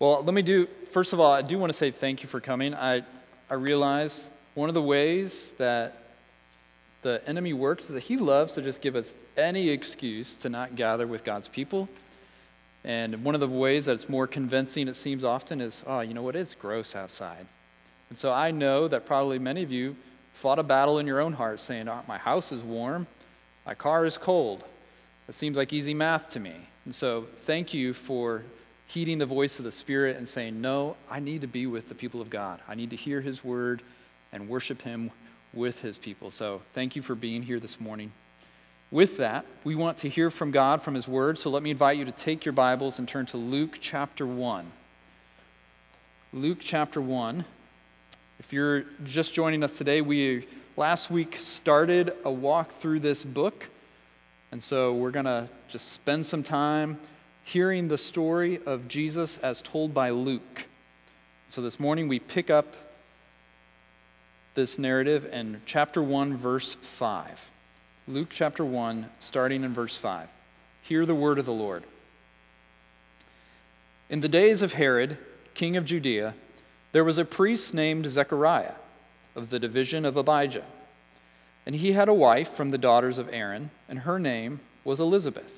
Well, let me do, first of all, I do want to say thank you for coming. I, I realize one of the ways that the enemy works is that he loves to just give us any excuse to not gather with God's people. And one of the ways that it's more convincing, it seems often, is oh, you know what? It's gross outside. And so I know that probably many of you fought a battle in your own heart saying, oh, my house is warm, my car is cold. It seems like easy math to me. And so thank you for heeding the voice of the Spirit and saying, no, I need to be with the people of God. I need to hear His word and worship Him with His people. So thank you for being here this morning. With that, we want to hear from God from His Word, so let me invite you to take your Bibles and turn to Luke chapter 1. Luke chapter 1. If you're just joining us today, we last week started a walk through this book. And so we're going to just spend some time hearing the story of Jesus as told by Luke. So this morning we pick up this narrative in chapter 1, verse 5. Luke chapter 1, starting in verse 5. Hear the word of the Lord. In the days of Herod, king of Judea, there was a priest named Zechariah of the division of Abijah. And he had a wife from the daughters of Aaron, and her name was Elizabeth.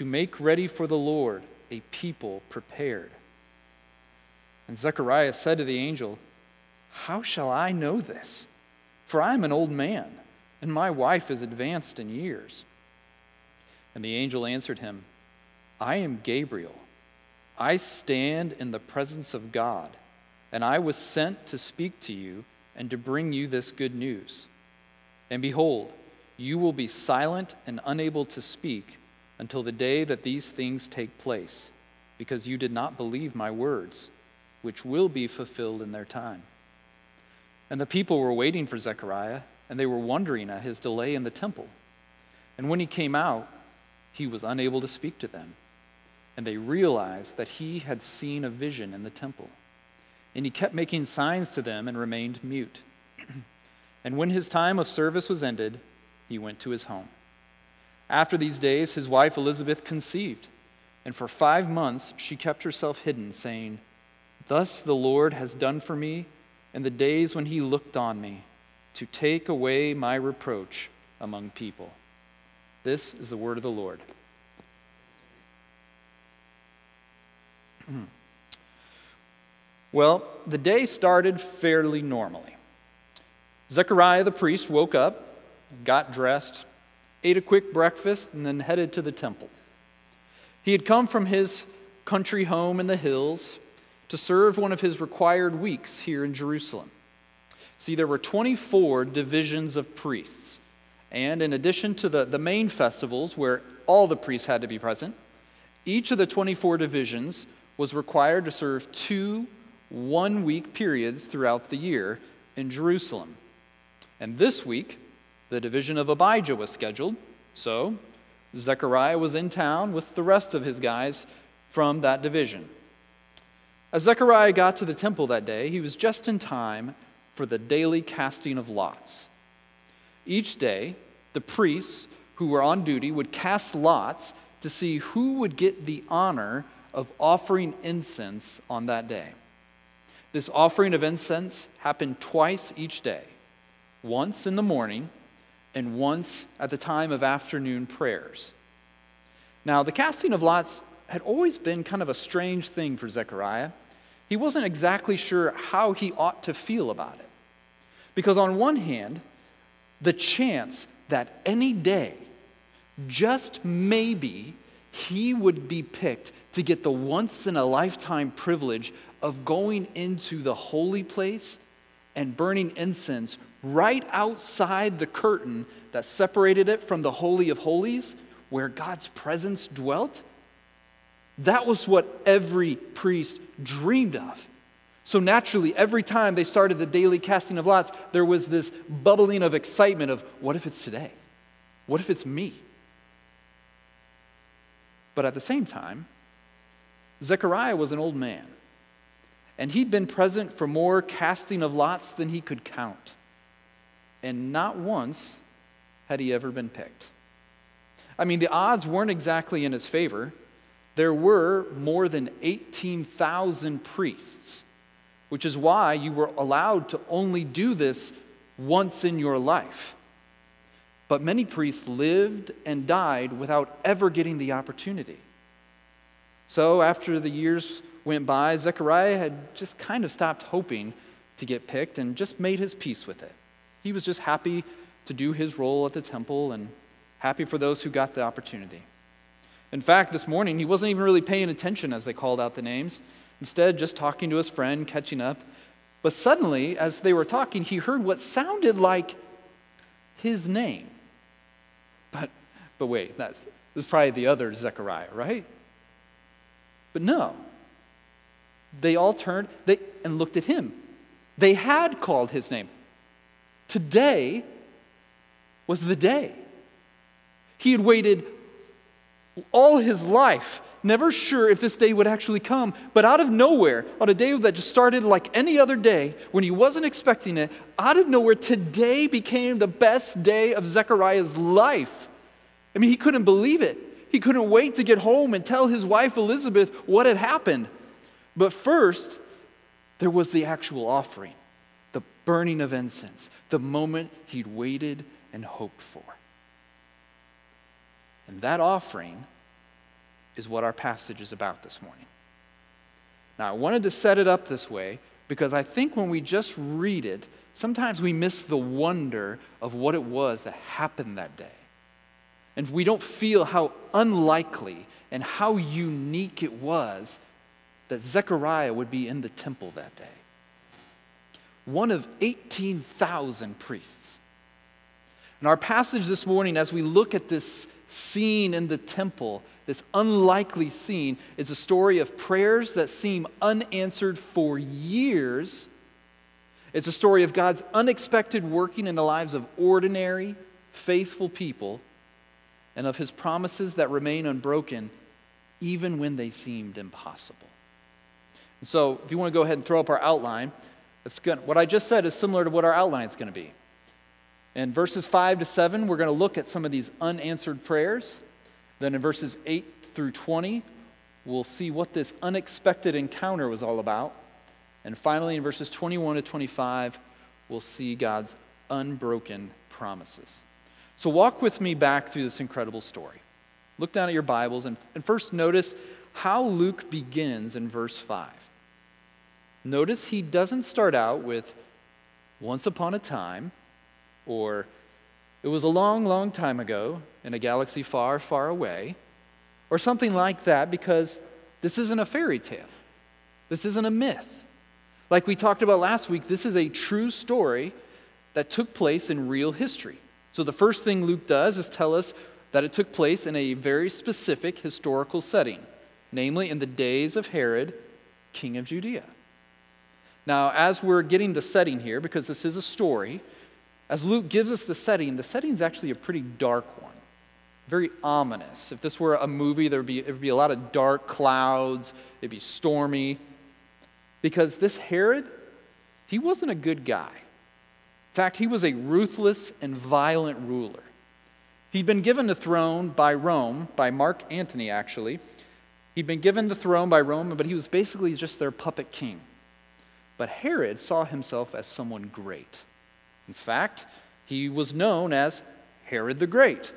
to make ready for the Lord a people prepared. And Zechariah said to the angel, How shall I know this? For I am an old man and my wife is advanced in years. And the angel answered him, I am Gabriel. I stand in the presence of God, and I was sent to speak to you and to bring you this good news. And behold, you will be silent and unable to speak until the day that these things take place, because you did not believe my words, which will be fulfilled in their time. And the people were waiting for Zechariah and they were wondering at his delay in the temple. And when he came out, he was unable to speak to them. And they realized that he had seen a vision in the temple. And he kept making signs to them and remained mute. and when his time of service was ended, he went to his home. After these days, his wife Elizabeth conceived, and for five months she kept herself hidden, saying, Thus the Lord has done for me in the days when he looked on me to take away my reproach among people. This is the word of the Lord. Hmm. well, the day started fairly normally. Zechariah the priest woke up, got dressed, ate a quick breakfast, and then headed to the temple. He had come from his country home in the hills to serve one of his required weeks here in Jerusalem. See, there were 24 divisions of priests. And in addition to the, the main festivals where all the priests had to be present, each of the 24 divisions was required to serve two one week periods throughout the year in Jerusalem. And this week, the division of Abijah was scheduled, so Zechariah was in town with the rest of his guys from that division. As Zechariah got to the temple that day, he was just in time for the daily casting of lots. Each day, the priests who were on duty would cast lots to see who would get the honor of offering incense on that day. This offering of incense happened twice each day once in the morning and once at the time of afternoon prayers. Now, the casting of lots had always been kind of a strange thing for Zechariah. He wasn't exactly sure how he ought to feel about it. Because, on one hand, the chance that any day, just maybe, he would be picked to get the once in a lifetime privilege of going into the holy place and burning incense right outside the curtain that separated it from the Holy of Holies, where God's presence dwelt. That was what every priest dreamed of. So naturally, every time they started the daily casting of lots, there was this bubbling of excitement of what if it's today? What if it's me? But at the same time, Zechariah was an old man, and he'd been present for more casting of lots than he could count. And not once had he ever been picked. I mean, the odds weren't exactly in his favor. There were more than 18,000 priests, which is why you were allowed to only do this once in your life. But many priests lived and died without ever getting the opportunity. So, after the years went by, Zechariah had just kind of stopped hoping to get picked and just made his peace with it. He was just happy to do his role at the temple and happy for those who got the opportunity. In fact, this morning, he wasn't even really paying attention as they called out the names. Instead, just talking to his friend, catching up. But suddenly, as they were talking, he heard what sounded like his name. But, but wait, that's, that's probably the other Zechariah, right? But no. They all turned they, and looked at him. They had called his name. Today was the day. He had waited all his life, never sure if this day would actually come, but out of nowhere, on a day that just started like any other day, when he wasn't expecting it, out of nowhere, today became the best day of Zechariah's life. I mean, he couldn't believe it. He couldn't wait to get home and tell his wife Elizabeth what had happened. But first, there was the actual offering, the burning of incense, the moment he'd waited and hoped for. And that offering is what our passage is about this morning. Now, I wanted to set it up this way because I think when we just read it, sometimes we miss the wonder of what it was that happened that day. And we don't feel how unlikely and how unique it was that Zechariah would be in the temple that day. One of 18,000 priests. In our passage this morning, as we look at this scene in the temple, this unlikely scene, is a story of prayers that seem unanswered for years. It's a story of God's unexpected working in the lives of ordinary, faithful people, and of his promises that remain unbroken even when they seemed impossible. So, if you want to go ahead and throw up our outline, it's good. what I just said is similar to what our outline is going to be. In verses 5 to 7, we're going to look at some of these unanswered prayers. Then in verses 8 through 20, we'll see what this unexpected encounter was all about. And finally, in verses 21 to 25, we'll see God's unbroken promises. So, walk with me back through this incredible story. Look down at your Bibles and, and first notice how Luke begins in verse 5. Notice he doesn't start out with once upon a time or it was a long, long time ago in a galaxy far, far away, or something like that, because this isn't a fairy tale. This isn't a myth. Like we talked about last week, this is a true story that took place in real history. So the first thing Luke does is tell us that it took place in a very specific historical setting, namely in the days of Herod, king of Judea. Now, as we're getting the setting here, because this is a story, as Luke gives us the setting, the setting is actually a pretty dark one, very ominous. If this were a movie, there would be, would be a lot of dark clouds, it'd be stormy. Because this Herod, he wasn't a good guy. In fact, he was a ruthless and violent ruler. He'd been given the throne by Rome, by Mark Antony, actually. He'd been given the throne by Rome, but he was basically just their puppet king. But Herod saw himself as someone great. In fact, he was known as Herod the Great.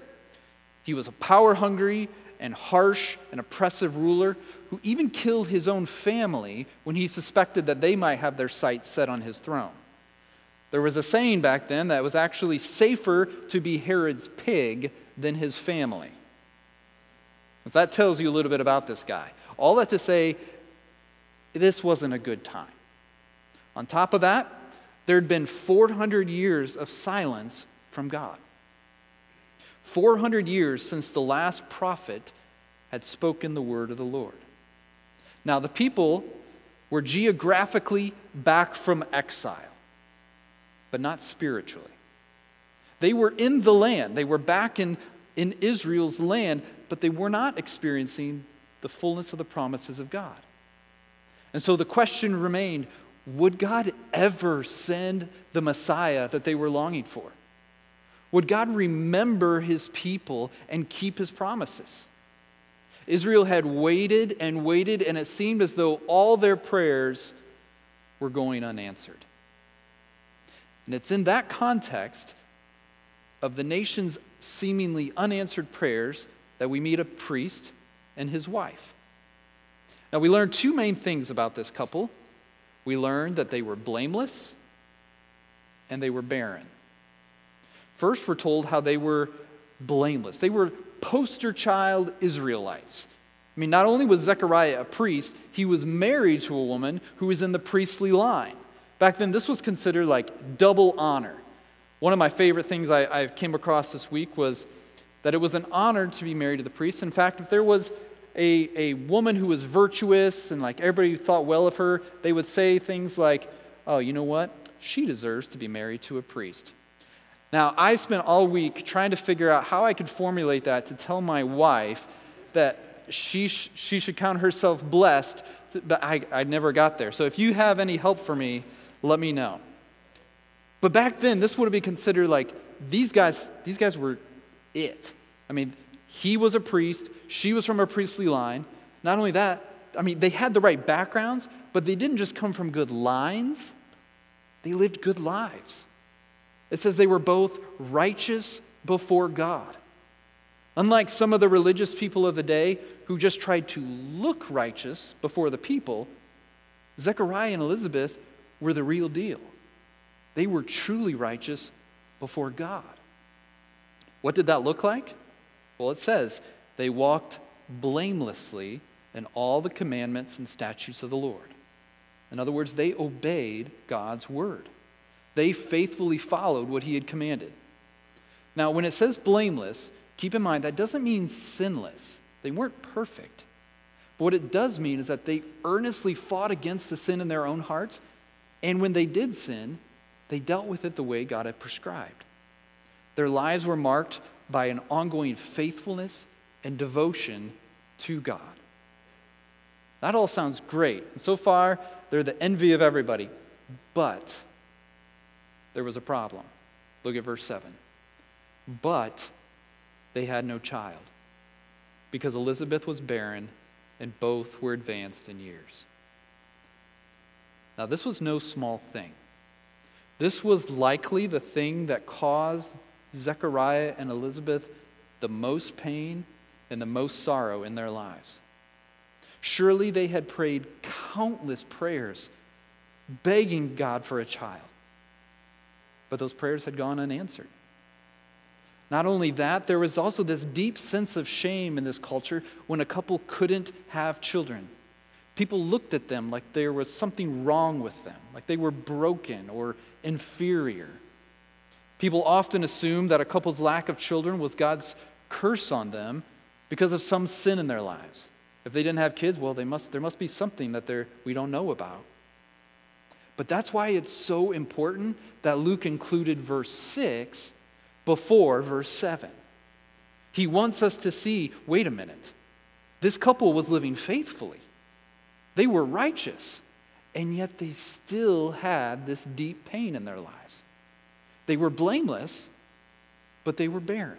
He was a power hungry and harsh and oppressive ruler who even killed his own family when he suspected that they might have their sights set on his throne. There was a saying back then that it was actually safer to be Herod's pig than his family. If that tells you a little bit about this guy, all that to say, this wasn't a good time. On top of that, there had been 400 years of silence from God. 400 years since the last prophet had spoken the word of the Lord. Now, the people were geographically back from exile, but not spiritually. They were in the land, they were back in, in Israel's land, but they were not experiencing the fullness of the promises of God. And so the question remained would God ever send the Messiah that they were longing for? Would God remember his people and keep his promises? Israel had waited and waited, and it seemed as though all their prayers were going unanswered. And it's in that context of the nation's seemingly unanswered prayers that we meet a priest and his wife. Now, we learn two main things about this couple. We learn that they were blameless and they were barren. First, we're told how they were blameless. They were poster child Israelites. I mean, not only was Zechariah a priest, he was married to a woman who was in the priestly line. Back then, this was considered like double honor. One of my favorite things I, I came across this week was that it was an honor to be married to the priest. In fact, if there was a, a woman who was virtuous and like everybody thought well of her, they would say things like, oh, you know what? She deserves to be married to a priest. Now, I spent all week trying to figure out how I could formulate that to tell my wife that she, sh- she should count herself blessed, but I, I never got there. So if you have any help for me, let me know. But back then, this would have been considered like these guys, these guys were it. I mean, he was a priest, she was from a priestly line. Not only that, I mean, they had the right backgrounds, but they didn't just come from good lines, they lived good lives. It says they were both righteous before God. Unlike some of the religious people of the day who just tried to look righteous before the people, Zechariah and Elizabeth were the real deal. They were truly righteous before God. What did that look like? Well, it says they walked blamelessly in all the commandments and statutes of the Lord. In other words, they obeyed God's word. They faithfully followed what he had commanded. Now, when it says blameless, keep in mind that doesn't mean sinless. They weren't perfect. But what it does mean is that they earnestly fought against the sin in their own hearts, and when they did sin, they dealt with it the way God had prescribed. Their lives were marked by an ongoing faithfulness and devotion to God. That all sounds great. And so far, they're the envy of everybody. But there was a problem. Look at verse 7. But they had no child because Elizabeth was barren and both were advanced in years. Now, this was no small thing. This was likely the thing that caused Zechariah and Elizabeth the most pain and the most sorrow in their lives. Surely they had prayed countless prayers begging God for a child but those prayers had gone unanswered. Not only that, there was also this deep sense of shame in this culture when a couple couldn't have children. People looked at them like there was something wrong with them, like they were broken or inferior. People often assumed that a couple's lack of children was God's curse on them because of some sin in their lives. If they didn't have kids, well, they must, there must be something that we don't know about. But that's why it's so important that Luke included verse 6 before verse 7. He wants us to see wait a minute, this couple was living faithfully, they were righteous, and yet they still had this deep pain in their lives. They were blameless, but they were barren.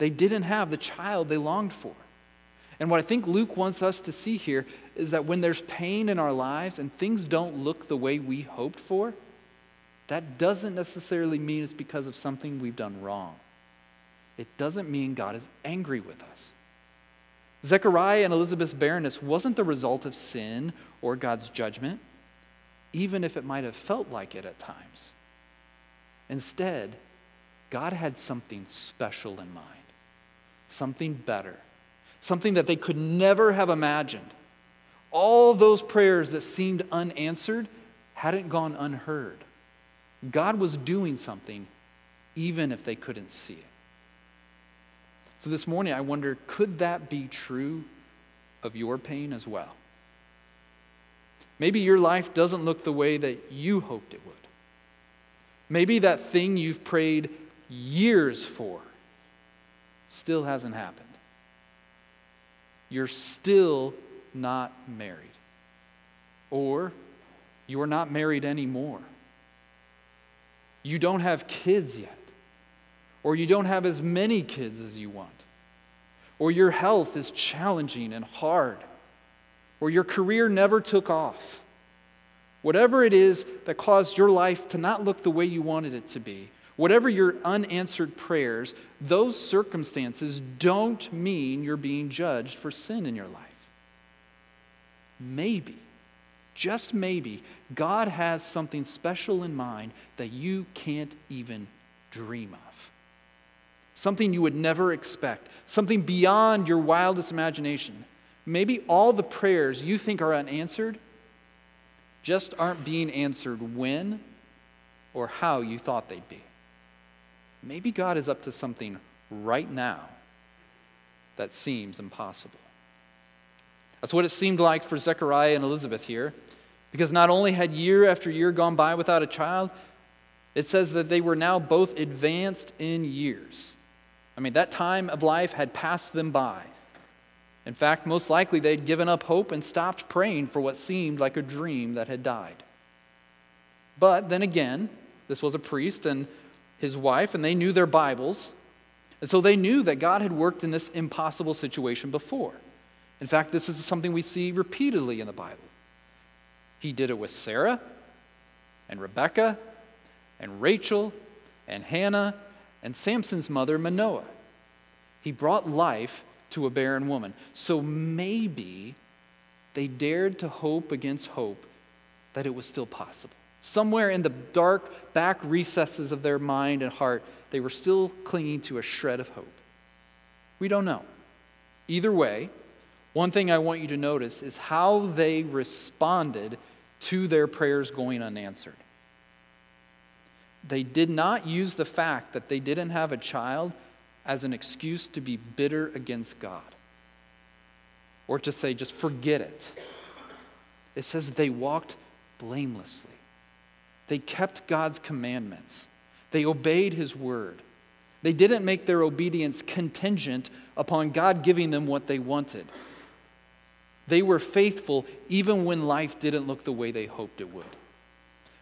They didn't have the child they longed for. And what I think Luke wants us to see here is that when there's pain in our lives and things don't look the way we hoped for, that doesn't necessarily mean it's because of something we've done wrong. It doesn't mean God is angry with us. Zechariah and Elizabeth's barrenness wasn't the result of sin or God's judgment, even if it might have felt like it at times. Instead, God had something special in mind, something better, something that they could never have imagined. All those prayers that seemed unanswered hadn't gone unheard. God was doing something even if they couldn't see it. So this morning, I wonder could that be true of your pain as well? Maybe your life doesn't look the way that you hoped it would. Maybe that thing you've prayed years for still hasn't happened. You're still not married. Or you are not married anymore. You don't have kids yet or you don't have as many kids as you want, or your health is challenging and hard, or your career never took off. Whatever it is that caused your life to not look the way you wanted it to be, whatever your unanswered prayers, those circumstances don't mean you're being judged for sin in your life. Maybe, just maybe, God has something special in mind that you can't even dream of something you would never expect, something beyond your wildest imagination. Maybe all the prayers you think are unanswered just aren't being answered when or how you thought they'd be. Maybe God is up to something right now that seems impossible. That's what it seemed like for Zechariah and Elizabeth here, because not only had year after year gone by without a child, it says that they were now both advanced in years. I mean, that time of life had passed them by. In fact, most likely they'd given up hope and stopped praying for what seemed like a dream that had died. But then again, this was a priest and his wife, and they knew their Bibles. And so they knew that God had worked in this impossible situation before. In fact, this is something we see repeatedly in the Bible. He did it with Sarah and Rebecca and Rachel and Hannah and Samson's mother, Manoah. He brought life to a barren woman. So maybe they dared to hope against hope that it was still possible. Somewhere in the dark back recesses of their mind and heart, they were still clinging to a shred of hope. We don't know. Either way, one thing I want you to notice is how they responded to their prayers going unanswered. They did not use the fact that they didn't have a child as an excuse to be bitter against God or to say, just forget it. It says they walked blamelessly, they kept God's commandments, they obeyed His word. They didn't make their obedience contingent upon God giving them what they wanted. They were faithful even when life didn't look the way they hoped it would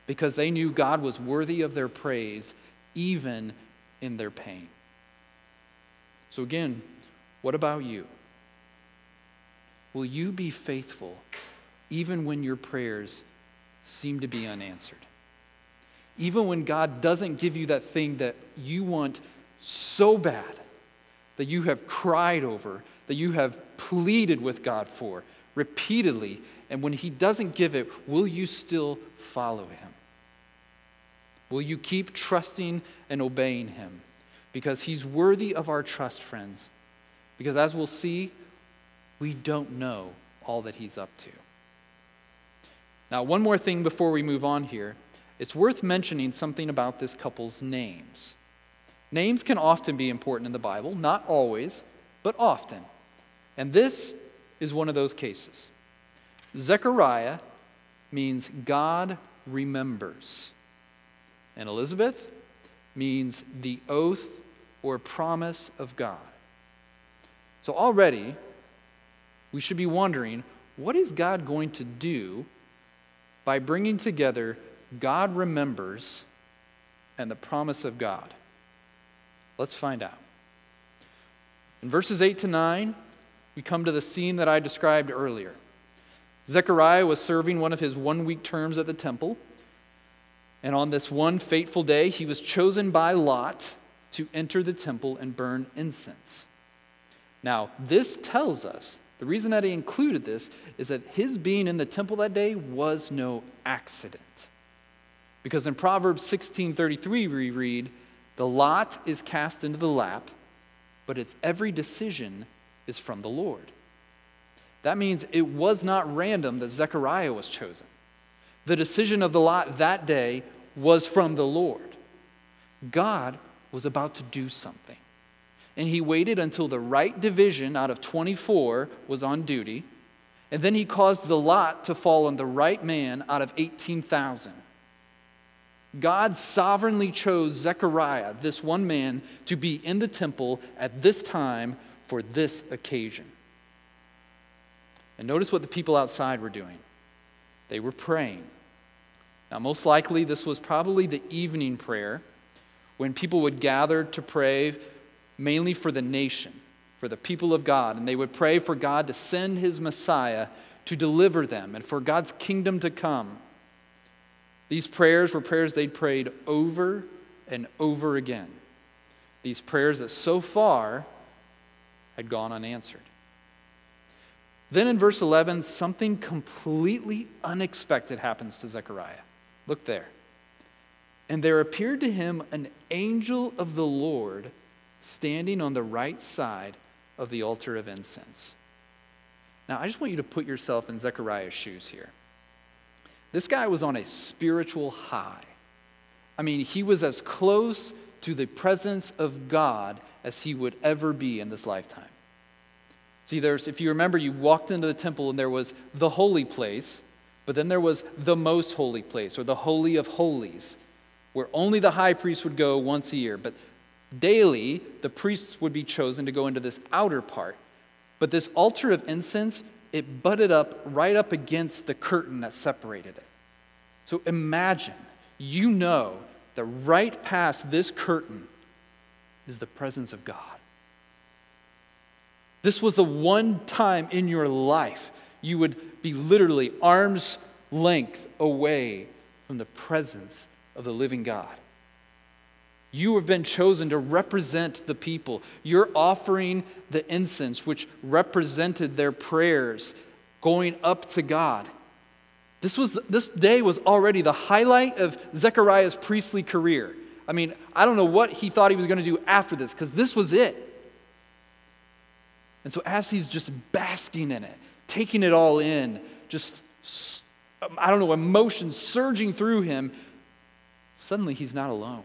because they knew God was worthy of their praise even in their pain. So, again, what about you? Will you be faithful even when your prayers seem to be unanswered? Even when God doesn't give you that thing that you want so bad, that you have cried over, that you have pleaded with God for repeatedly, and when He doesn't give it, will you still follow Him? Will you keep trusting and obeying him? Because he's worthy of our trust, friends. Because as we'll see, we don't know all that he's up to. Now, one more thing before we move on here. It's worth mentioning something about this couple's names. Names can often be important in the Bible, not always, but often. And this is one of those cases. Zechariah means God remembers. And Elizabeth means the oath or promise of God. So already, we should be wondering what is God going to do by bringing together God remembers and the promise of God? Let's find out. In verses 8 to 9, we come to the scene that I described earlier. Zechariah was serving one of his one week terms at the temple. And on this one fateful day, he was chosen by Lot to enter the temple and burn incense. Now, this tells us the reason that he included this is that his being in the temple that day was no accident. Because in Proverbs 16:33 we read, "The lot is cast into the lap, but its every decision is from the Lord." That means it was not random that Zechariah was chosen. The decision of the lot that day was from the Lord. God was about to do something. And he waited until the right division out of 24 was on duty. And then he caused the lot to fall on the right man out of 18,000. God sovereignly chose Zechariah, this one man, to be in the temple at this time for this occasion. And notice what the people outside were doing they were praying. Now, most likely, this was probably the evening prayer when people would gather to pray mainly for the nation, for the people of God, and they would pray for God to send his Messiah to deliver them and for God's kingdom to come. These prayers were prayers they'd prayed over and over again. These prayers that so far had gone unanswered. Then in verse 11, something completely unexpected happens to Zechariah. Look there. And there appeared to him an angel of the Lord standing on the right side of the altar of incense. Now, I just want you to put yourself in Zechariah's shoes here. This guy was on a spiritual high. I mean, he was as close to the presence of God as he would ever be in this lifetime. See, there's, if you remember, you walked into the temple and there was the holy place, but then there was the most holy place, or the Holy of Holies, where only the high priest would go once a year. But daily, the priests would be chosen to go into this outer part. But this altar of incense, it butted up right up against the curtain that separated it. So imagine, you know, that right past this curtain is the presence of God. This was the one time in your life you would be literally arm's length away from the presence of the living God. You have been chosen to represent the people. You're offering the incense, which represented their prayers going up to God. This, was, this day was already the highlight of Zechariah's priestly career. I mean, I don't know what he thought he was going to do after this, because this was it. And so, as he's just basking in it, taking it all in, just, I don't know, emotions surging through him, suddenly he's not alone.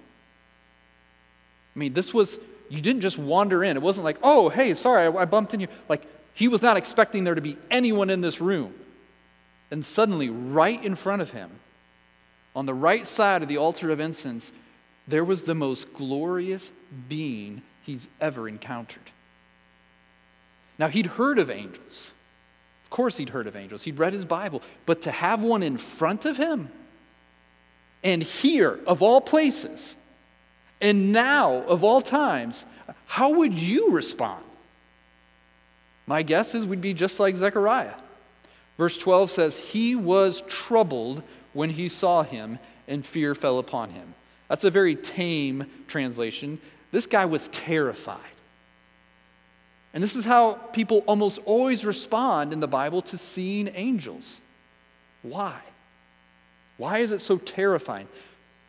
I mean, this was, you didn't just wander in. It wasn't like, oh, hey, sorry, I, I bumped in you. Like, he was not expecting there to be anyone in this room. And suddenly, right in front of him, on the right side of the altar of incense, there was the most glorious being he's ever encountered. Now, he'd heard of angels. Of course, he'd heard of angels. He'd read his Bible. But to have one in front of him, and here, of all places, and now, of all times, how would you respond? My guess is we'd be just like Zechariah. Verse 12 says, He was troubled when he saw him, and fear fell upon him. That's a very tame translation. This guy was terrified. And this is how people almost always respond in the Bible to seeing angels. Why? Why is it so terrifying?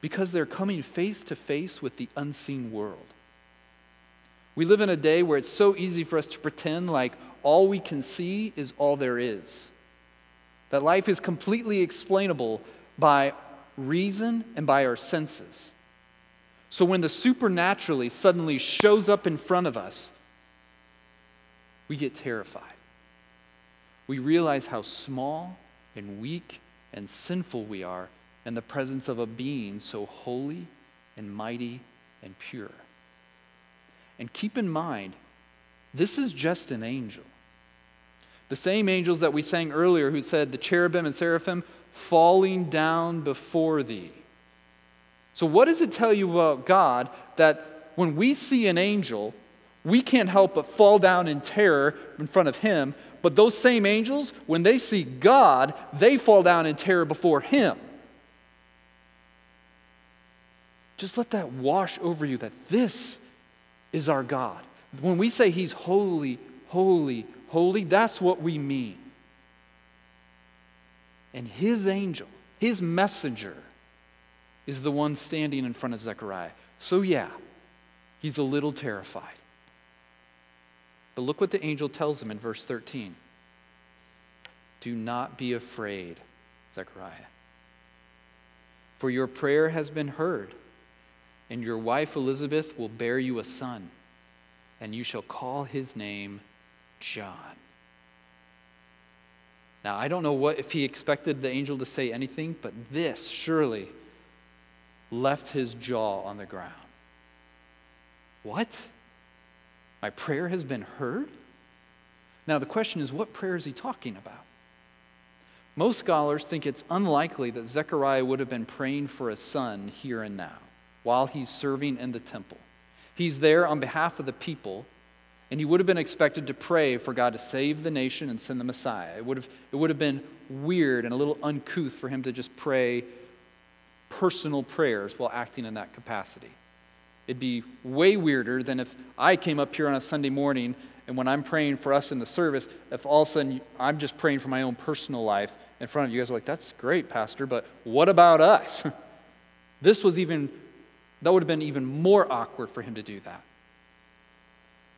Because they're coming face to face with the unseen world. We live in a day where it's so easy for us to pretend like all we can see is all there is. That life is completely explainable by reason and by our senses. So when the supernaturally suddenly shows up in front of us, we get terrified. We realize how small and weak and sinful we are in the presence of a being so holy and mighty and pure. And keep in mind, this is just an angel. The same angels that we sang earlier who said the cherubim and seraphim falling down before thee. So, what does it tell you about God that when we see an angel, we can't help but fall down in terror in front of him? But those same angels, when they see God, they fall down in terror before him. Just let that wash over you that this is our God. When we say he's holy, holy, holy, that's what we mean. And his angel, his messenger, is the one standing in front of Zechariah. So, yeah, he's a little terrified. But look what the angel tells him in verse 13 Do not be afraid, Zechariah, for your prayer has been heard, and your wife Elizabeth will bear you a son, and you shall call his name John. Now, I don't know what if he expected the angel to say anything, but this surely left his jaw on the ground. What? My prayer has been heard? Now, the question is what prayer is he talking about? Most scholars think it's unlikely that Zechariah would have been praying for a son here and now while he's serving in the temple. He's there on behalf of the people, and he would have been expected to pray for God to save the nation and send the Messiah. It would have, it would have been weird and a little uncouth for him to just pray personal prayers while acting in that capacity. It'd be way weirder than if I came up here on a Sunday morning and when I'm praying for us in the service, if all of a sudden I'm just praying for my own personal life in front of you guys are like, that's great, Pastor, but what about us? this was even, that would have been even more awkward for him to do that.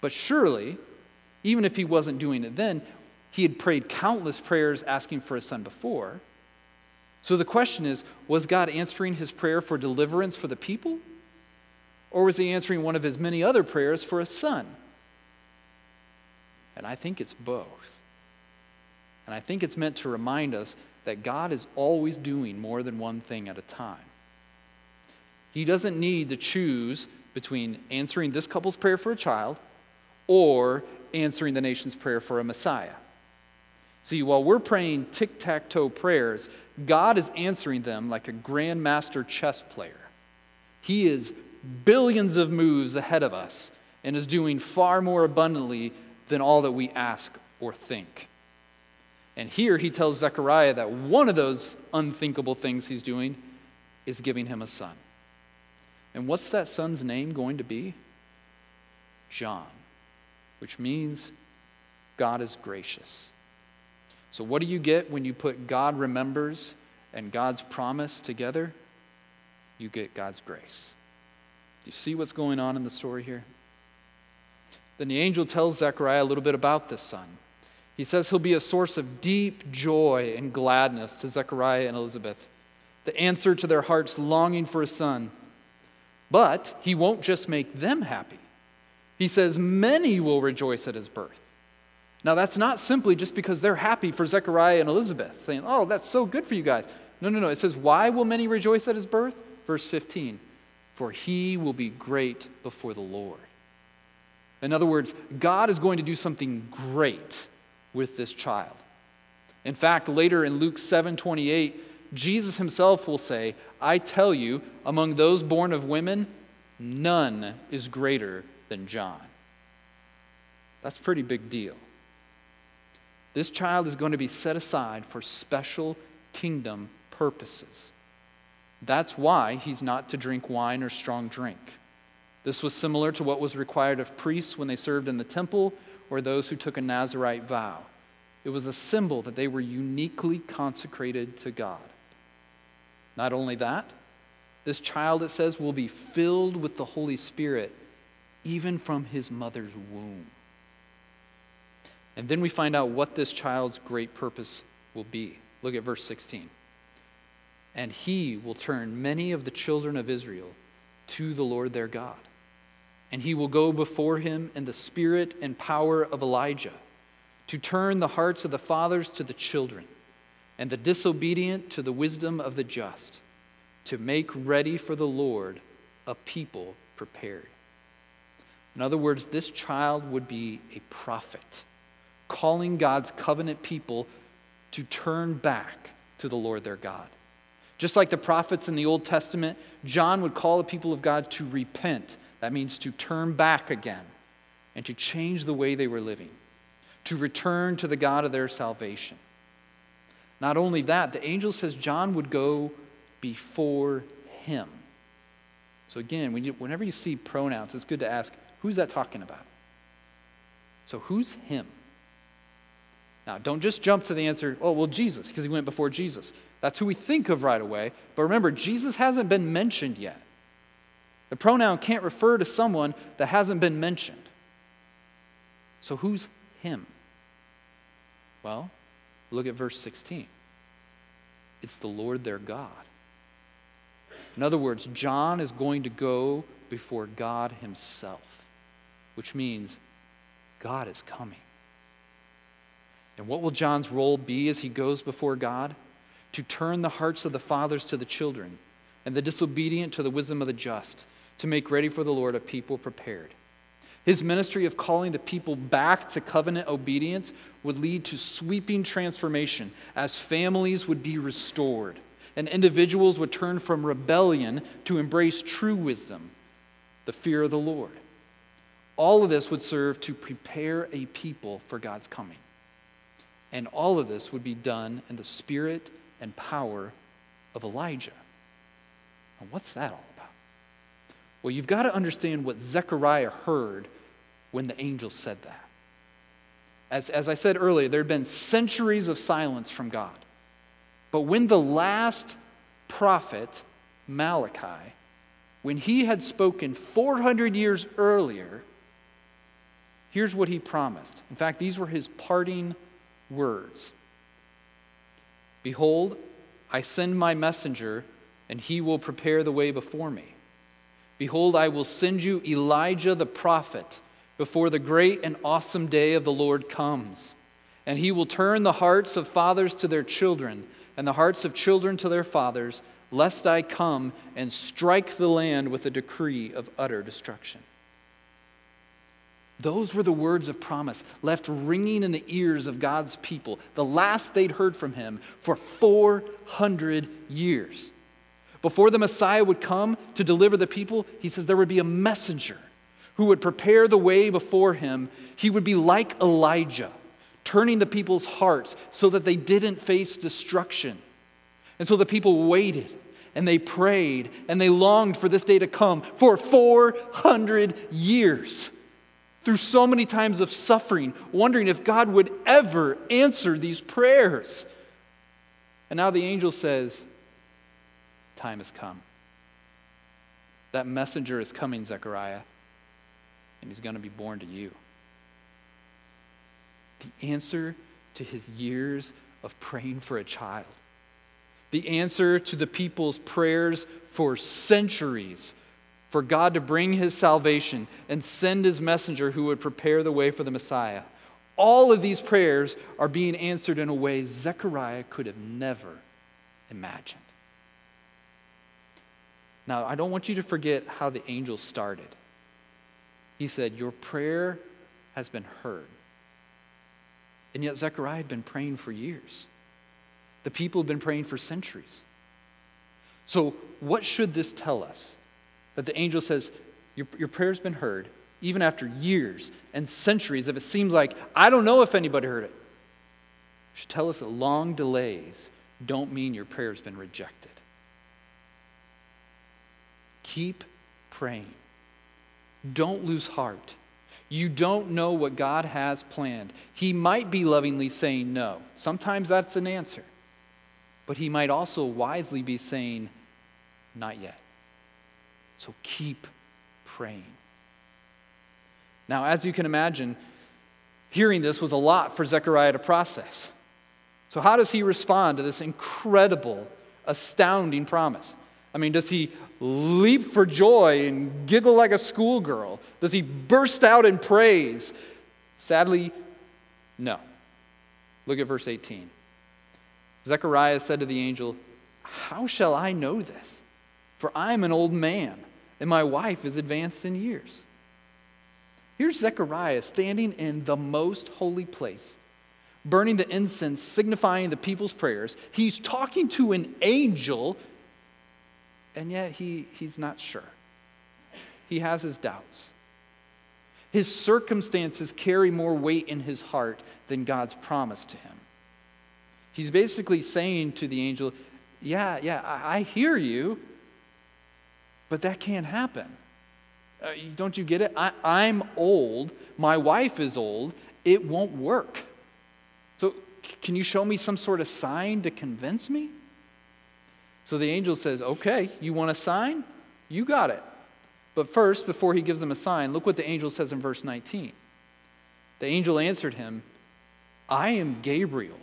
But surely, even if he wasn't doing it then, he had prayed countless prayers asking for a son before. So the question is was God answering his prayer for deliverance for the people? Or was he answering one of his many other prayers for a son? And I think it's both. And I think it's meant to remind us that God is always doing more than one thing at a time. He doesn't need to choose between answering this couple's prayer for a child or answering the nation's prayer for a Messiah. See, while we're praying tic tac toe prayers, God is answering them like a grandmaster chess player. He is billions of moves ahead of us and is doing far more abundantly than all that we ask or think. And here he tells Zechariah that one of those unthinkable things he's doing is giving him a son. And what's that son's name going to be? John, which means God is gracious. So, what do you get when you put God remembers and God's promise together? You get God's grace. Do you see what's going on in the story here? Then the angel tells Zechariah a little bit about this son. He says he'll be a source of deep joy and gladness to Zechariah and Elizabeth, the answer to their hearts longing for a son. But he won't just make them happy. He says many will rejoice at his birth. Now, that's not simply just because they're happy for Zechariah and Elizabeth, saying, Oh, that's so good for you guys. No, no, no. It says, Why will many rejoice at his birth? Verse 15, For he will be great before the Lord. In other words, God is going to do something great with this child. In fact, later in Luke 7 28, Jesus himself will say, I tell you, among those born of women, none is greater than John. That's a pretty big deal. This child is going to be set aside for special kingdom purposes. That's why he's not to drink wine or strong drink. This was similar to what was required of priests when they served in the temple or those who took a Nazarite vow. It was a symbol that they were uniquely consecrated to God. Not only that, this child, it says, will be filled with the Holy Spirit even from his mother's womb. And then we find out what this child's great purpose will be. Look at verse 16. And he will turn many of the children of Israel to the Lord their God. And he will go before him in the spirit and power of Elijah to turn the hearts of the fathers to the children and the disobedient to the wisdom of the just, to make ready for the Lord a people prepared. In other words, this child would be a prophet calling God's covenant people to turn back to the Lord their God. Just like the prophets in the Old Testament, John would call the people of God to repent. That means to turn back again and to change the way they were living, to return to the God of their salvation. Not only that, the angel says John would go before him. So again, when you, whenever you see pronouns, it's good to ask, who's that talking about? So who's him? Now, don't just jump to the answer, oh, well, Jesus, because he went before Jesus. That's who we think of right away. But remember, Jesus hasn't been mentioned yet. The pronoun can't refer to someone that hasn't been mentioned. So who's him? Well, look at verse 16. It's the Lord their God. In other words, John is going to go before God himself, which means God is coming. And what will John's role be as he goes before God? To turn the hearts of the fathers to the children, and the disobedient to the wisdom of the just, to make ready for the Lord a people prepared. His ministry of calling the people back to covenant obedience would lead to sweeping transformation as families would be restored and individuals would turn from rebellion to embrace true wisdom, the fear of the Lord. All of this would serve to prepare a people for God's coming. And all of this would be done in the spirit and power of Elijah. Now, what's that all about? Well, you've got to understand what Zechariah heard when the angel said that. As, as I said earlier, there had been centuries of silence from God. But when the last prophet, Malachi, when he had spoken 400 years earlier, here's what he promised. In fact, these were his parting words Behold, I send my messenger, and he will prepare the way before me. Behold, I will send you Elijah the prophet before the great and awesome day of the Lord comes. And he will turn the hearts of fathers to their children, and the hearts of children to their fathers, lest I come and strike the land with a decree of utter destruction. Those were the words of promise left ringing in the ears of God's people, the last they'd heard from him for 400 years. Before the Messiah would come to deliver the people, he says there would be a messenger who would prepare the way before him. He would be like Elijah, turning the people's hearts so that they didn't face destruction. And so the people waited and they prayed and they longed for this day to come for 400 years through so many times of suffering, wondering if God would ever answer these prayers. And now the angel says, Time has come. That messenger is coming, Zechariah, and he's going to be born to you. The answer to his years of praying for a child, the answer to the people's prayers for centuries for God to bring his salvation and send his messenger who would prepare the way for the Messiah. All of these prayers are being answered in a way Zechariah could have never imagined. Now, I don't want you to forget how the angel started. He said, Your prayer has been heard. And yet, Zechariah had been praying for years. The people have been praying for centuries. So, what should this tell us? that the angel says, Your, your prayer's been heard, even after years and centuries, if it seems like, I don't know if anybody heard it, should tell us that long delays don't mean your prayer's been rejected. Keep praying. Don't lose heart. You don't know what God has planned. He might be lovingly saying no. Sometimes that's an answer. But he might also wisely be saying, not yet. So keep praying. Now, as you can imagine, hearing this was a lot for Zechariah to process. So, how does he respond to this incredible, astounding promise? I mean, does he leap for joy and giggle like a schoolgirl? Does he burst out in praise? Sadly, no. Look at verse 18. Zechariah said to the angel, How shall I know this? For I'm an old man, and my wife is advanced in years. Here's Zechariah standing in the most holy place, burning the incense, signifying the people's prayers. He's talking to an angel, and yet he, he's not sure. He has his doubts. His circumstances carry more weight in his heart than God's promise to him. He's basically saying to the angel, Yeah, yeah, I, I hear you, but that can't happen. Uh, don't you get it? I, I'm old. My wife is old. It won't work. So, c- can you show me some sort of sign to convince me? So the angel says, Okay, you want a sign? You got it. But first, before he gives him a sign, look what the angel says in verse 19. The angel answered him, I am Gabriel.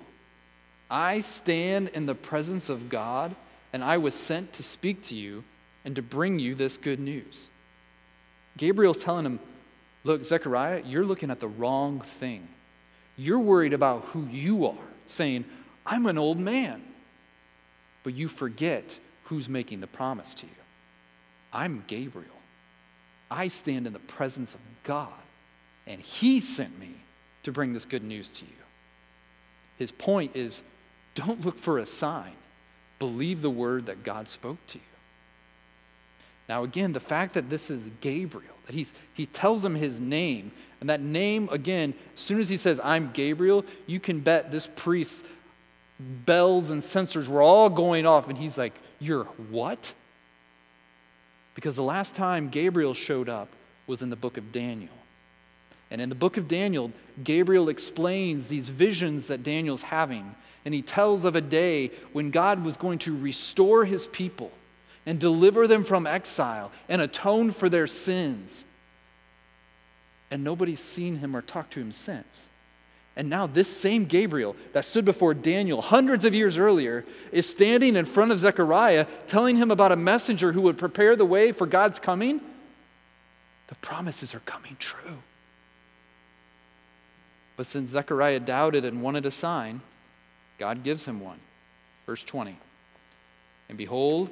I stand in the presence of God, and I was sent to speak to you and to bring you this good news. Gabriel's telling him, Look, Zechariah, you're looking at the wrong thing. You're worried about who you are, saying, I'm an old man. But you forget who's making the promise to you. I'm Gabriel. I stand in the presence of God, and He sent me to bring this good news to you. His point is don't look for a sign, believe the word that God spoke to you. Now, again, the fact that this is Gabriel, that he's, he tells him his name, and that name, again, as soon as he says, I'm Gabriel, you can bet this priest's bells and sensors were all going off, and he's like, You're what? Because the last time Gabriel showed up was in the book of Daniel. And in the book of Daniel, Gabriel explains these visions that Daniel's having. And he tells of a day when God was going to restore his people and deliver them from exile and atone for their sins. And nobody's seen him or talked to him since. And now, this same Gabriel that stood before Daniel hundreds of years earlier is standing in front of Zechariah, telling him about a messenger who would prepare the way for God's coming. The promises are coming true. But since Zechariah doubted and wanted a sign, God gives him one. Verse 20 And behold,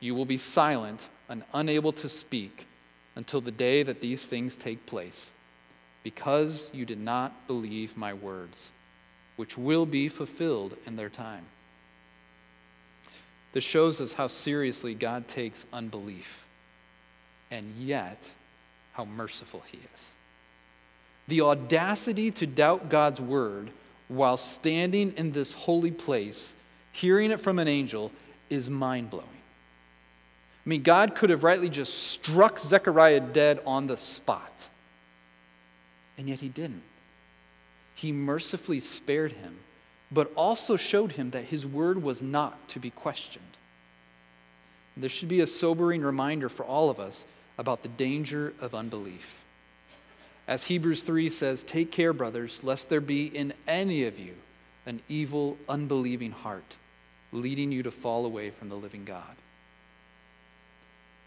you will be silent and unable to speak until the day that these things take place because you did not believe my words, which will be fulfilled in their time. This shows us how seriously God takes unbelief, and yet how merciful He is. The audacity to doubt God's word while standing in this holy place, hearing it from an angel, is mind blowing. I mean, God could have rightly just struck Zechariah dead on the spot. And yet he didn't. He mercifully spared him, but also showed him that his word was not to be questioned. This should be a sobering reminder for all of us about the danger of unbelief. As Hebrews 3 says, Take care, brothers, lest there be in any of you an evil, unbelieving heart, leading you to fall away from the living God.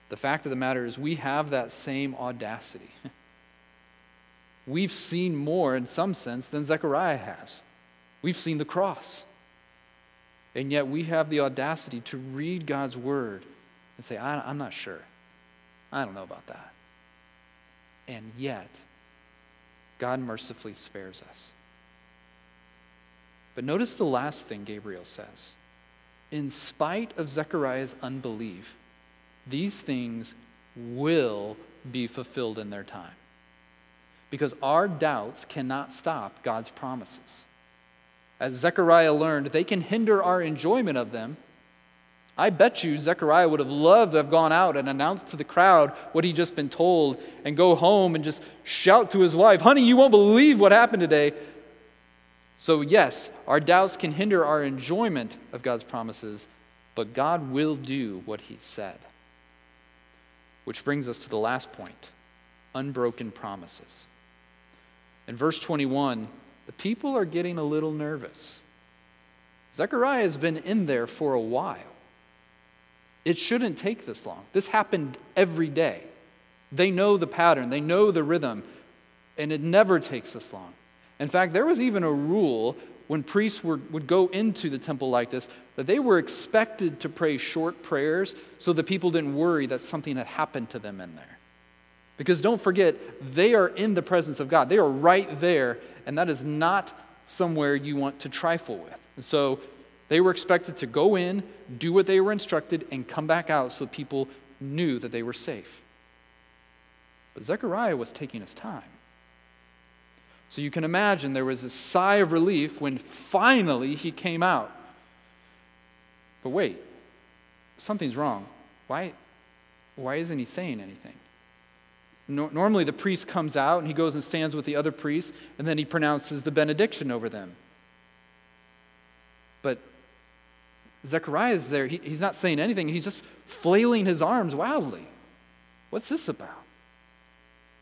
The fact of the matter is, we have that same audacity. We've seen more, in some sense, than Zechariah has. We've seen the cross. And yet we have the audacity to read God's word and say, I'm not sure. I don't know about that. And yet, God mercifully spares us. But notice the last thing Gabriel says. In spite of Zechariah's unbelief, these things will be fulfilled in their time because our doubts cannot stop God's promises. As Zechariah learned, they can hinder our enjoyment of them. I bet you Zechariah would have loved to have gone out and announced to the crowd what he'd just been told and go home and just shout to his wife, Honey, you won't believe what happened today. So, yes, our doubts can hinder our enjoyment of God's promises, but God will do what he said. Which brings us to the last point unbroken promises. In verse 21, the people are getting a little nervous. Zechariah has been in there for a while. It shouldn't take this long. This happened every day. They know the pattern, they know the rhythm, and it never takes this long. In fact, there was even a rule when priests were, would go into the temple like this that they were expected to pray short prayers so the people didn't worry that something had happened to them in there. Because don't forget, they are in the presence of God. They are right there, and that is not somewhere you want to trifle with. And so they were expected to go in, do what they were instructed, and come back out so people knew that they were safe. But Zechariah was taking his time. So you can imagine there was a sigh of relief when finally he came out. But wait, something's wrong. Why, why isn't he saying anything? No, normally, the priest comes out and he goes and stands with the other priests, and then he pronounces the benediction over them. But Zechariah is there. He, he's not saying anything, he's just flailing his arms wildly. What's this about?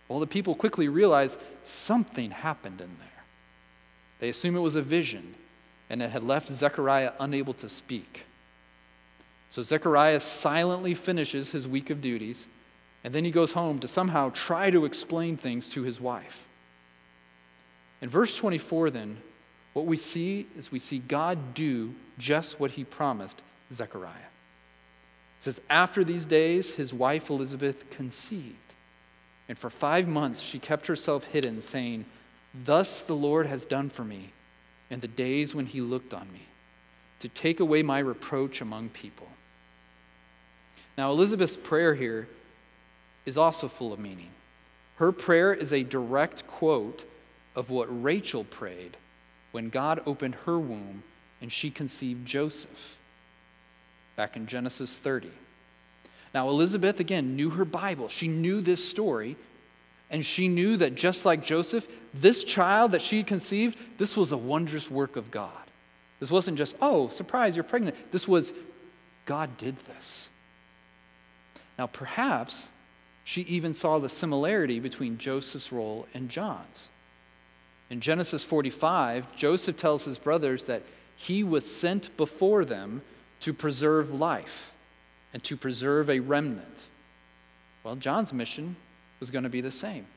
Well, the people quickly realize something happened in there. They assume it was a vision, and it had left Zechariah unable to speak. So Zechariah silently finishes his week of duties, and then he goes home to somehow try to explain things to his wife. In verse 24, then, what we see is we see God do just what he promised Zechariah. It says, After these days, his wife Elizabeth conceived. And for five months she kept herself hidden, saying, Thus the Lord has done for me in the days when he looked on me, to take away my reproach among people. Now, Elizabeth's prayer here is also full of meaning. Her prayer is a direct quote of what Rachel prayed when God opened her womb and she conceived Joseph back in Genesis 30. Now, Elizabeth, again, knew her Bible. She knew this story, and she knew that just like Joseph, this child that she conceived, this was a wondrous work of God. This wasn't just, oh, surprise, you're pregnant. This was, God did this. Now, perhaps she even saw the similarity between Joseph's role and John's. In Genesis 45, Joseph tells his brothers that he was sent before them to preserve life and to preserve a remnant. Well, John's mission was going to be the same.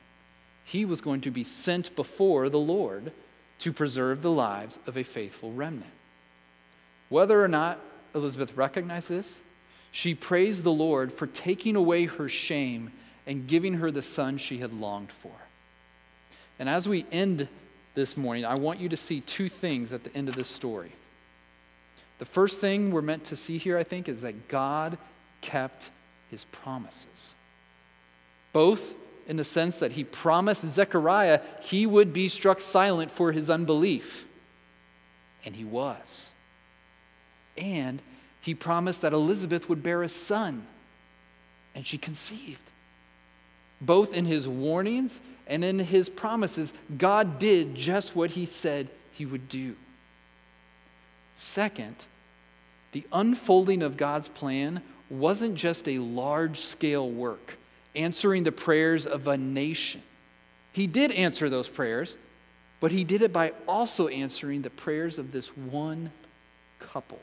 He was going to be sent before the Lord to preserve the lives of a faithful remnant. Whether or not Elizabeth recognized this, she praised the Lord for taking away her shame and giving her the son she had longed for. And as we end this morning, I want you to see two things at the end of this story. The first thing we're meant to see here, I think, is that God kept his promises. Both in the sense that he promised Zechariah he would be struck silent for his unbelief, and he was. And he promised that Elizabeth would bear a son, and she conceived. Both in his warnings and in his promises, God did just what he said he would do. Second, the unfolding of God's plan wasn't just a large scale work, answering the prayers of a nation. He did answer those prayers, but he did it by also answering the prayers of this one couple.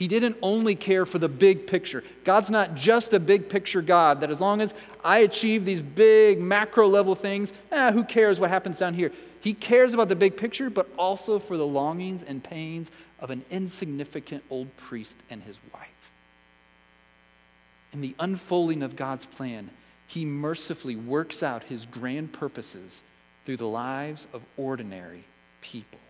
He didn't only care for the big picture. God's not just a big picture God that as long as I achieve these big macro level things, eh, who cares what happens down here? He cares about the big picture, but also for the longings and pains of an insignificant old priest and his wife. In the unfolding of God's plan, he mercifully works out his grand purposes through the lives of ordinary people.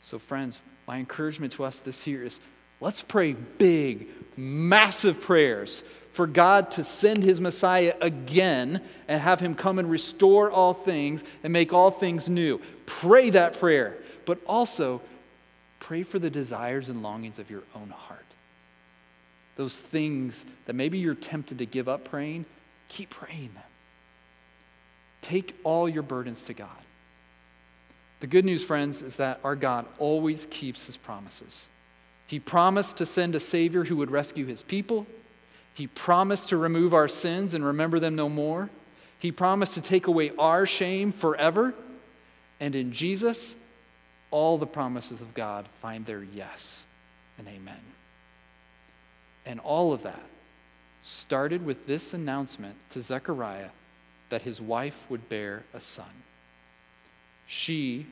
So, friends, my encouragement to us this year is let's pray big, massive prayers for God to send his Messiah again and have him come and restore all things and make all things new. Pray that prayer, but also pray for the desires and longings of your own heart. Those things that maybe you're tempted to give up praying, keep praying them. Take all your burdens to God. The good news, friends, is that our God always keeps his promises. He promised to send a Savior who would rescue his people. He promised to remove our sins and remember them no more. He promised to take away our shame forever. And in Jesus, all the promises of God find their yes and amen. And all of that started with this announcement to Zechariah that his wife would bear a son she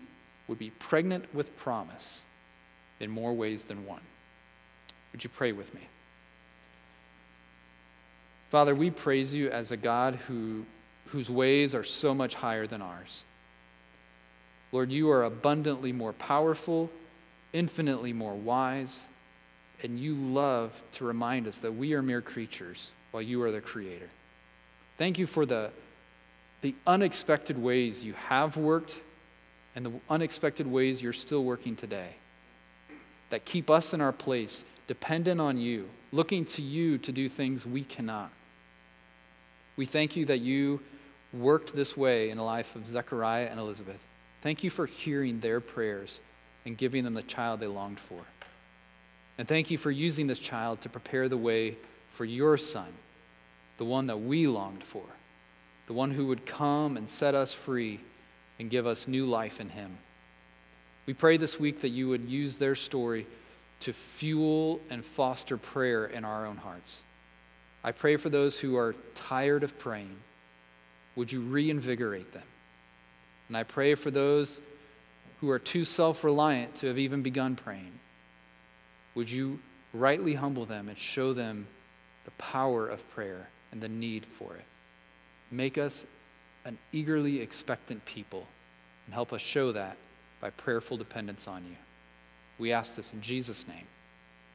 would be pregnant with promise in more ways than one. Would you pray with me? Father, we praise you as a God who, whose ways are so much higher than ours. Lord, you are abundantly more powerful, infinitely more wise, and you love to remind us that we are mere creatures while you are the creator. Thank you for the, the unexpected ways you have worked and the unexpected ways you're still working today that keep us in our place, dependent on you, looking to you to do things we cannot. We thank you that you worked this way in the life of Zechariah and Elizabeth. Thank you for hearing their prayers and giving them the child they longed for. And thank you for using this child to prepare the way for your son, the one that we longed for, the one who would come and set us free and give us new life in him. We pray this week that you would use their story to fuel and foster prayer in our own hearts. I pray for those who are tired of praying. Would you reinvigorate them? And I pray for those who are too self reliant to have even begun praying. Would you rightly humble them and show them the power of prayer and the need for it? Make us an eagerly expectant people and help us show that by prayerful dependence on you. We ask this in Jesus' name.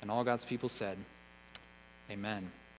And all God's people said, Amen.